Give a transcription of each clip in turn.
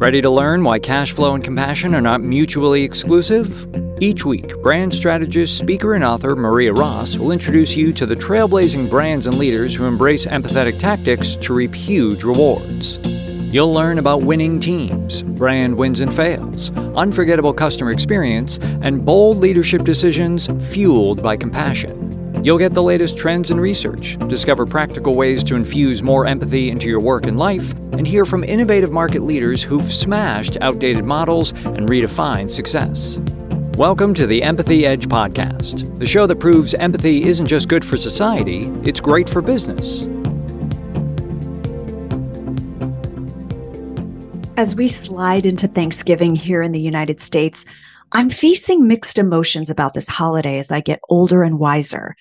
Ready to learn why cash flow and compassion are not mutually exclusive? Each week, brand strategist, speaker, and author Maria Ross will introduce you to the trailblazing brands and leaders who embrace empathetic tactics to reap huge rewards. You'll learn about winning teams, brand wins and fails, unforgettable customer experience, and bold leadership decisions fueled by compassion. You'll get the latest trends and research, discover practical ways to infuse more empathy into your work and life, and hear from innovative market leaders who've smashed outdated models and redefined success. Welcome to the Empathy Edge podcast, the show that proves empathy isn't just good for society, it's great for business. As we slide into Thanksgiving here in the United States, I'm facing mixed emotions about this holiday as I get older and wiser.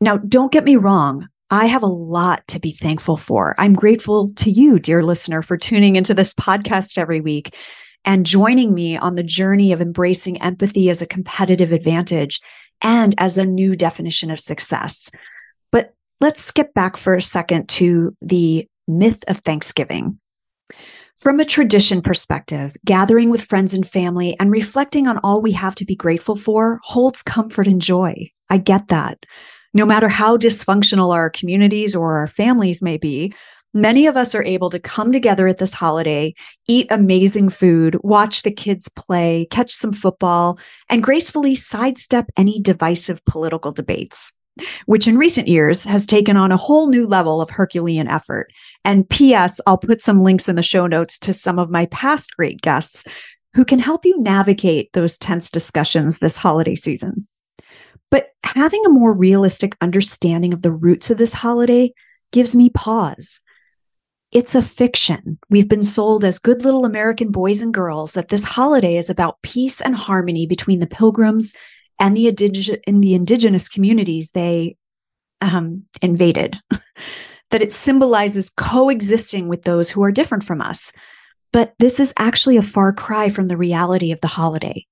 Now, don't get me wrong. I have a lot to be thankful for. I'm grateful to you, dear listener, for tuning into this podcast every week and joining me on the journey of embracing empathy as a competitive advantage and as a new definition of success. But let's skip back for a second to the myth of Thanksgiving. From a tradition perspective, gathering with friends and family and reflecting on all we have to be grateful for holds comfort and joy. I get that. No matter how dysfunctional our communities or our families may be, many of us are able to come together at this holiday, eat amazing food, watch the kids play, catch some football, and gracefully sidestep any divisive political debates which in recent years has taken on a whole new level of Herculean effort. And P.S., I'll put some links in the show notes to some of my past great guests who can help you navigate those tense discussions this holiday season. But having a more realistic understanding of the roots of this holiday gives me pause. It's a fiction. We've been sold as good little American boys and girls that this holiday is about peace and harmony between the pilgrims and the indig- in the indigenous communities they um, invaded. that it symbolizes coexisting with those who are different from us. But this is actually a far cry from the reality of the holiday.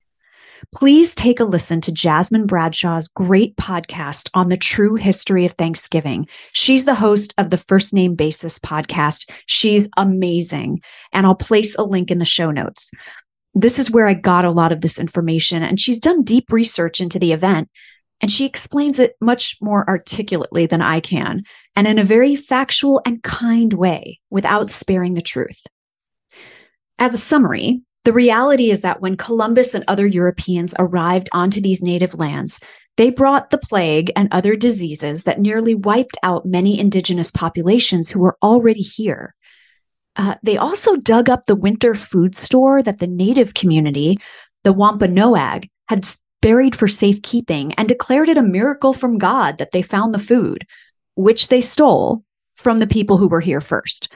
Please take a listen to Jasmine Bradshaw's great podcast on the true history of Thanksgiving. She's the host of the First Name Basis podcast. She's amazing. And I'll place a link in the show notes this is where I got a lot of this information. And she's done deep research into the event and she explains it much more articulately than I can and in a very factual and kind way without sparing the truth. As a summary, the reality is that when Columbus and other Europeans arrived onto these native lands, they brought the plague and other diseases that nearly wiped out many indigenous populations who were already here. Uh, they also dug up the winter food store that the native community, the Wampanoag, had buried for safekeeping and declared it a miracle from God that they found the food, which they stole from the people who were here first.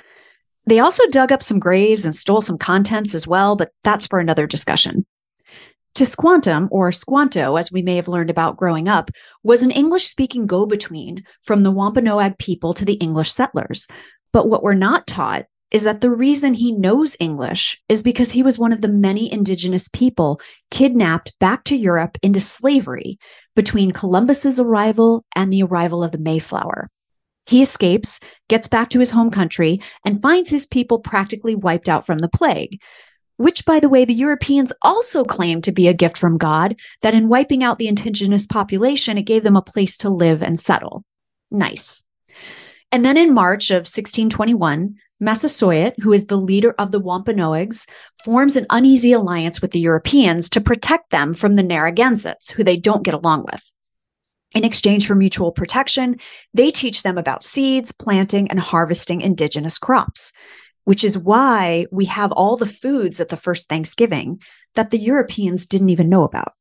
They also dug up some graves and stole some contents as well, but that's for another discussion. Tisquantum, or Squanto, as we may have learned about growing up, was an English speaking go between from the Wampanoag people to the English settlers. But what we're not taught is that the reason he knows English is because he was one of the many indigenous people kidnapped back to Europe into slavery between Columbus's arrival and the arrival of the Mayflower. He escapes, gets back to his home country, and finds his people practically wiped out from the plague, which, by the way, the Europeans also claimed to be a gift from God, that in wiping out the indigenous population, it gave them a place to live and settle. Nice. And then in March of 1621, Massasoit, who is the leader of the Wampanoags, forms an uneasy alliance with the Europeans to protect them from the Narragansetts, who they don't get along with. In exchange for mutual protection, they teach them about seeds, planting, and harvesting indigenous crops, which is why we have all the foods at the first Thanksgiving that the Europeans didn't even know about.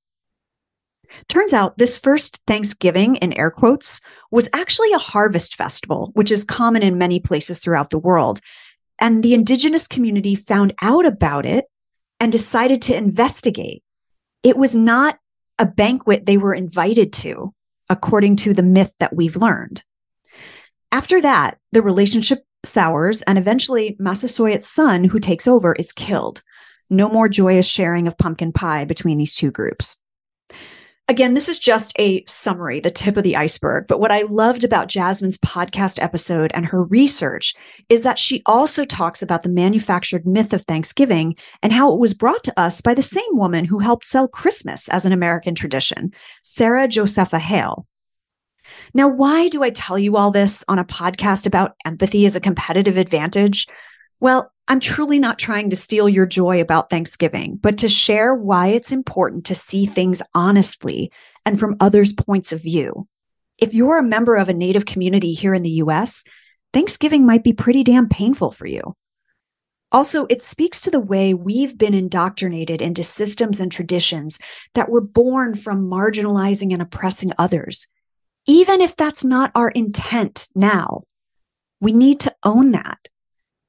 Turns out this first Thanksgiving, in air quotes, was actually a harvest festival, which is common in many places throughout the world. And the indigenous community found out about it and decided to investigate. It was not a banquet they were invited to, according to the myth that we've learned. After that, the relationship sours, and eventually Massasoit's son, who takes over, is killed. No more joyous sharing of pumpkin pie between these two groups. Again, this is just a summary, the tip of the iceberg. But what I loved about Jasmine's podcast episode and her research is that she also talks about the manufactured myth of Thanksgiving and how it was brought to us by the same woman who helped sell Christmas as an American tradition, Sarah Josepha Hale. Now, why do I tell you all this on a podcast about empathy as a competitive advantage? Well, I'm truly not trying to steal your joy about Thanksgiving, but to share why it's important to see things honestly and from others' points of view. If you're a member of a Native community here in the US, Thanksgiving might be pretty damn painful for you. Also, it speaks to the way we've been indoctrinated into systems and traditions that were born from marginalizing and oppressing others, even if that's not our intent now. We need to own that.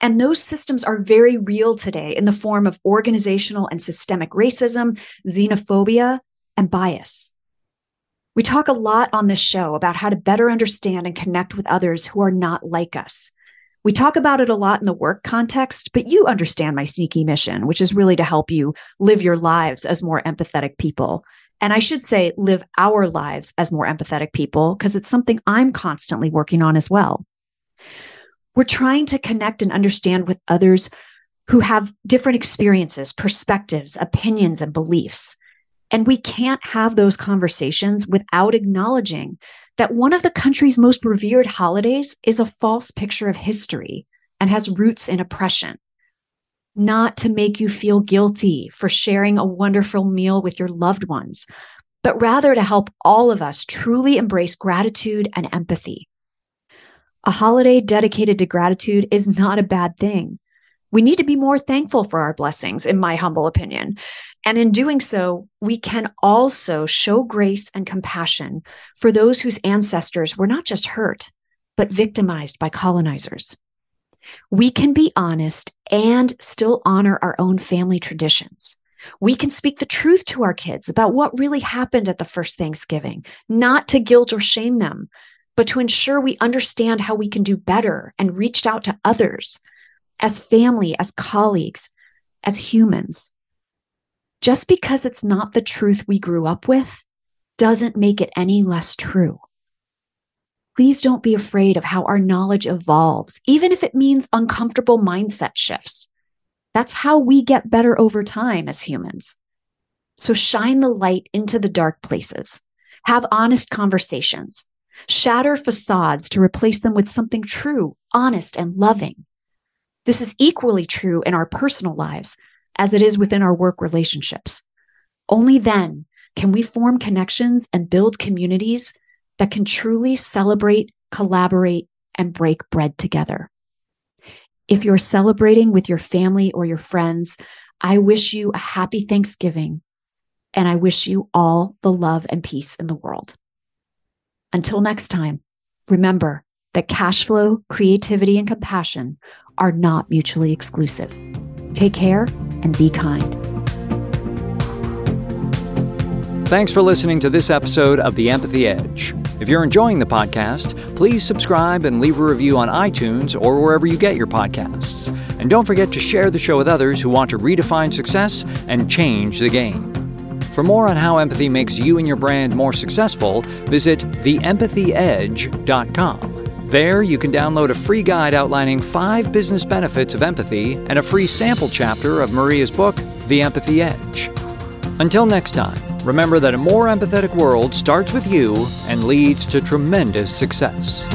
And those systems are very real today in the form of organizational and systemic racism, xenophobia, and bias. We talk a lot on this show about how to better understand and connect with others who are not like us. We talk about it a lot in the work context, but you understand my sneaky mission, which is really to help you live your lives as more empathetic people. And I should say, live our lives as more empathetic people, because it's something I'm constantly working on as well. We're trying to connect and understand with others who have different experiences, perspectives, opinions, and beliefs. And we can't have those conversations without acknowledging that one of the country's most revered holidays is a false picture of history and has roots in oppression. Not to make you feel guilty for sharing a wonderful meal with your loved ones, but rather to help all of us truly embrace gratitude and empathy. A holiday dedicated to gratitude is not a bad thing. We need to be more thankful for our blessings, in my humble opinion. And in doing so, we can also show grace and compassion for those whose ancestors were not just hurt, but victimized by colonizers. We can be honest and still honor our own family traditions. We can speak the truth to our kids about what really happened at the first Thanksgiving, not to guilt or shame them, but to ensure we understand how we can do better and reached out to others as family, as colleagues, as humans. Just because it's not the truth we grew up with doesn't make it any less true. Please don't be afraid of how our knowledge evolves, even if it means uncomfortable mindset shifts. That's how we get better over time as humans. So shine the light into the dark places. Have honest conversations shatter facades to replace them with something true, honest, and loving. This is equally true in our personal lives as it is within our work relationships. Only then can we form connections and build communities that can truly celebrate, collaborate, and break bread together. If you're celebrating with your family or your friends, I wish you a happy Thanksgiving and I wish you all the love and peace in the world. Until next time, remember that cash flow, creativity, and compassion are not mutually exclusive. Take care and be kind. Thanks for listening to this episode of The Empathy Edge. If you're enjoying the podcast, please subscribe and leave a review on iTunes or wherever you get your podcasts. And don't forget to share the show with others who want to redefine success and change the game. For more on how empathy makes you and your brand more successful, visit theempathyedge.com. There, you can download a free guide outlining five business benefits of empathy and a free sample chapter of Maria's book, The Empathy Edge. Until next time, remember that a more empathetic world starts with you and leads to tremendous success.